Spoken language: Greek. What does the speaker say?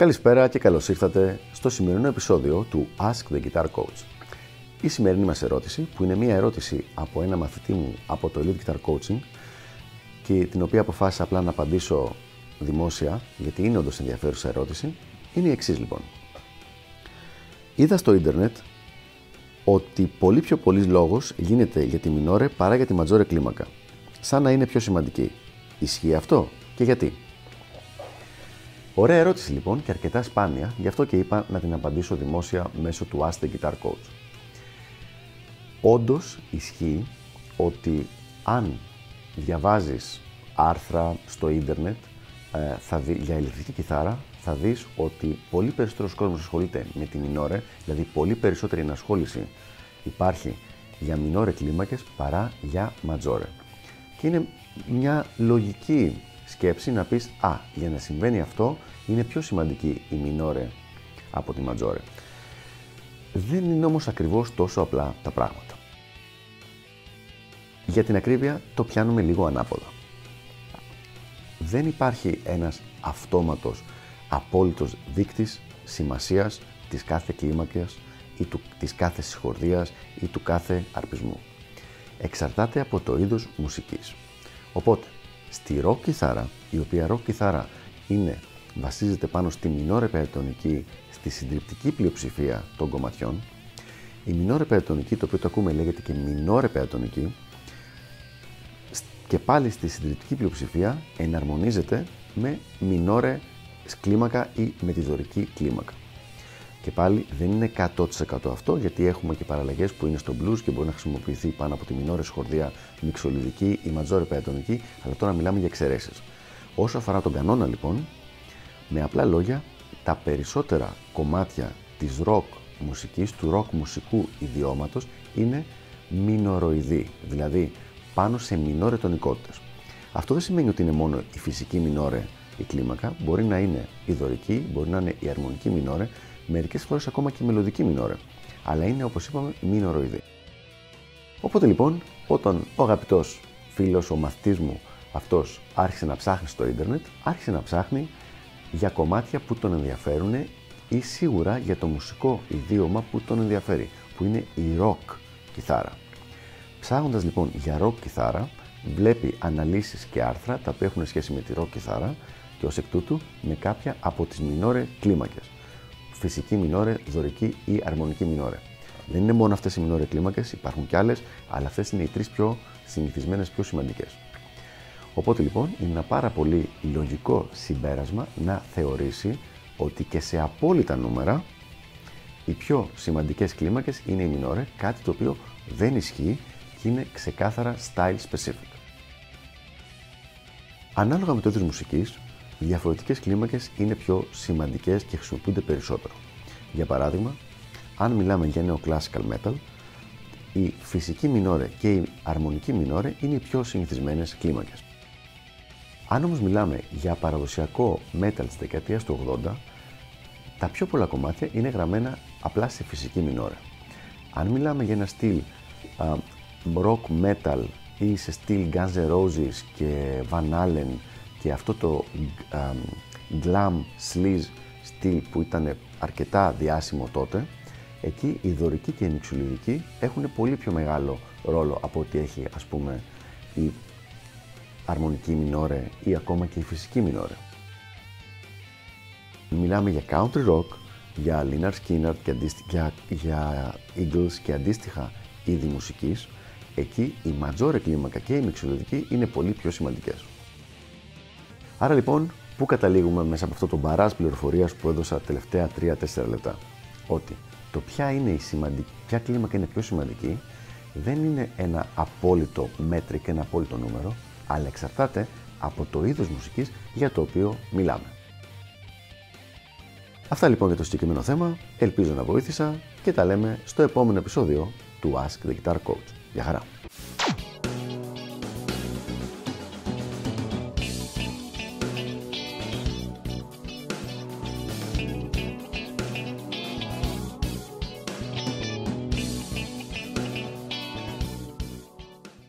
Καλησπέρα και καλώς ήρθατε στο σημερινό επεισόδιο του Ask the Guitar Coach. Η σημερινή μας ερώτηση, που είναι μια ερώτηση από ένα μαθητή μου από το Elite Guitar Coaching και την οποία αποφάσισα απλά να απαντήσω δημόσια, γιατί είναι όντως ενδιαφέρουσα ερώτηση, είναι η εξής λοιπόν. Είδα στο ίντερνετ ότι πολύ πιο πολλής λόγος γίνεται για τη μινόρε παρά για τη ματζόρε κλίμακα. Σαν να είναι πιο σημαντική. Ισχύει αυτό και γιατί; Ωραία ερώτηση λοιπόν και αρκετά σπάνια, γι' αυτό και είπα να την απαντήσω δημόσια μέσω του Ask the Guitar Coach. Όντως ισχύει ότι αν διαβάζεις άρθρα στο ίντερνετ ε, θα δει, για ηλεκτρική κιθάρα, θα δεις ότι πολύ περισσότερος κόσμος ασχολείται με τη μινόρε, δηλαδή πολύ περισσότερη ενασχόληση υπάρχει για μινόρε κλίμακες παρά για ματζόρε. Και είναι μια λογική σκέψη να πεις «Α, για να συμβαίνει αυτό είναι πιο σημαντική η μινόρε από τη ματζόρε». Δεν είναι όμως ακριβώς τόσο απλά τα πράγματα. Για την ακρίβεια το πιάνουμε λίγο ανάποδα. Δεν υπάρχει ένας αυτόματος, απόλυτος δείκτης σημασίας της κάθε κλίμακας ή του, της κάθε συγχορδίας ή του κάθε αρπισμού. Εξαρτάται από το είδος μουσικής. Οπότε, στη ροκ κιθάρα, η οποία ροκ κιθάρα είναι, βασίζεται πάνω στη μινόρε περιτονική, στη συντριπτική πλειοψηφία των κομματιών, η μινόρε περιτονική, το οποίο το ακούμε λέγεται και μινόρε περιτονική, και πάλι στη συντριπτική πλειοψηφία εναρμονίζεται με μινόρε κλίμακα ή με τη δωρική κλίμακα. Και πάλι δεν είναι 100% αυτό, γιατί έχουμε και παραλλαγές που είναι στο blues και μπορεί να χρησιμοποιηθεί πάνω από τη μινόρες σχορδία μιξολιδική ή ματζόρε πεατονική, αλλά τώρα μιλάμε για εξαιρέσεις. Όσο αφορά τον κανόνα λοιπόν, με απλά λόγια, τα περισσότερα κομμάτια της rock μουσικής, του rock μουσικού ιδιώματος είναι μινοροειδή, δηλαδή πάνω σε μινόρε τονικότητες. Αυτό δεν σημαίνει ότι είναι μόνο η φυσική μινόρε η κλίμακα, μπορεί να είναι η δωρική, μπορεί να είναι η αρμονική μινόρε, μερικές φορές ακόμα και η μελλοντική μινόρε. Αλλά είναι όπως είπαμε μινόροειδή. Οπότε λοιπόν, όταν ο αγαπητός φίλος, ο μαθητής μου αυτός άρχισε να ψάχνει στο ίντερνετ, άρχισε να ψάχνει για κομμάτια που τον ενδιαφέρουν ή σίγουρα για το μουσικό ιδίωμα που τον ενδιαφέρει, που είναι η rock κιθάρα. Ψάχνοντας λοιπόν για rock κιθάρα, βλέπει αναλύσεις και άρθρα τα οποία έχουν σχέση με τη rock κιθάρα και ως εκ τούτου με κάποια από τις μινόρε κλίμακες φυσική μινόρε, δωρική ή αρμονική μινόρε. Δεν είναι μόνο αυτές οι μινόρε κλίμακες, υπάρχουν κι άλλες, αλλά αυτές είναι οι τρεις πιο συνηθισμένες, πιο σημαντικές. Οπότε λοιπόν είναι ένα πάρα πολύ λογικό συμπέρασμα να θεωρήσει ότι και σε απόλυτα νούμερα οι πιο σημαντικές κλίμακες είναι η μινόρε, κάτι το οποίο δεν ισχύει και είναι ξεκάθαρα style specific. Ανάλογα με το είδος μουσικής, οι διαφορετικές κλίμακες είναι πιο σημαντικές και χρησιμοποιούνται περισσότερο. Για παράδειγμα, αν μιλάμε για νεοκλάσικαλ metal, η φυσική μινόρε και η αρμονική μινόρε είναι οι πιο συνηθισμένες κλίμακες. Αν όμως μιλάμε για παραδοσιακό metal της δεκαετίας του 80, τα πιο πολλά κομμάτια είναι γραμμένα απλά σε φυσική μινόρε. Αν μιλάμε για ένα στυλ uh, rock metal ή σε στυλ Guns N' Roses και Van Allen και αυτό το glam sleaze στυλ που ήταν αρκετά διάσημο τότε, εκεί η δωρική και η μυξουλιδική έχουν πολύ πιο μεγάλο ρόλο από ό,τι έχει ας πούμε η αρμονική μινόρε ή ακόμα και η φυσική μινόρε. Μιλάμε για country rock, για Lynyrd Skynyrd και για, για Eagles και αντίστοιχα είδη μουσικής, εκεί η ματζόρε κλίμακα και η μυξουλιδική είναι πολύ πιο σημαντικές. Άρα λοιπόν, πού καταλήγουμε μέσα από αυτό το μπαράζ πληροφορίας που έδωσα τελευταία 3-4 λεπτά; Ότι το ποια είναι η σημαντική, ποια κλίμακα είναι πιο σημαντική, δεν είναι ένα απόλυτο μέτρη και ένα απόλυτο νούμερο, αλλά εξαρτάται από το είδος μουσικής για το οποίο μιλάμε. Αυτά λοιπόν για το συγκεκριμένο θέμα, ελπίζω να βοήθησα και τα λέμε στο επόμενο επεισόδιο του Ask the Guitar Coach. Γεια χαρά!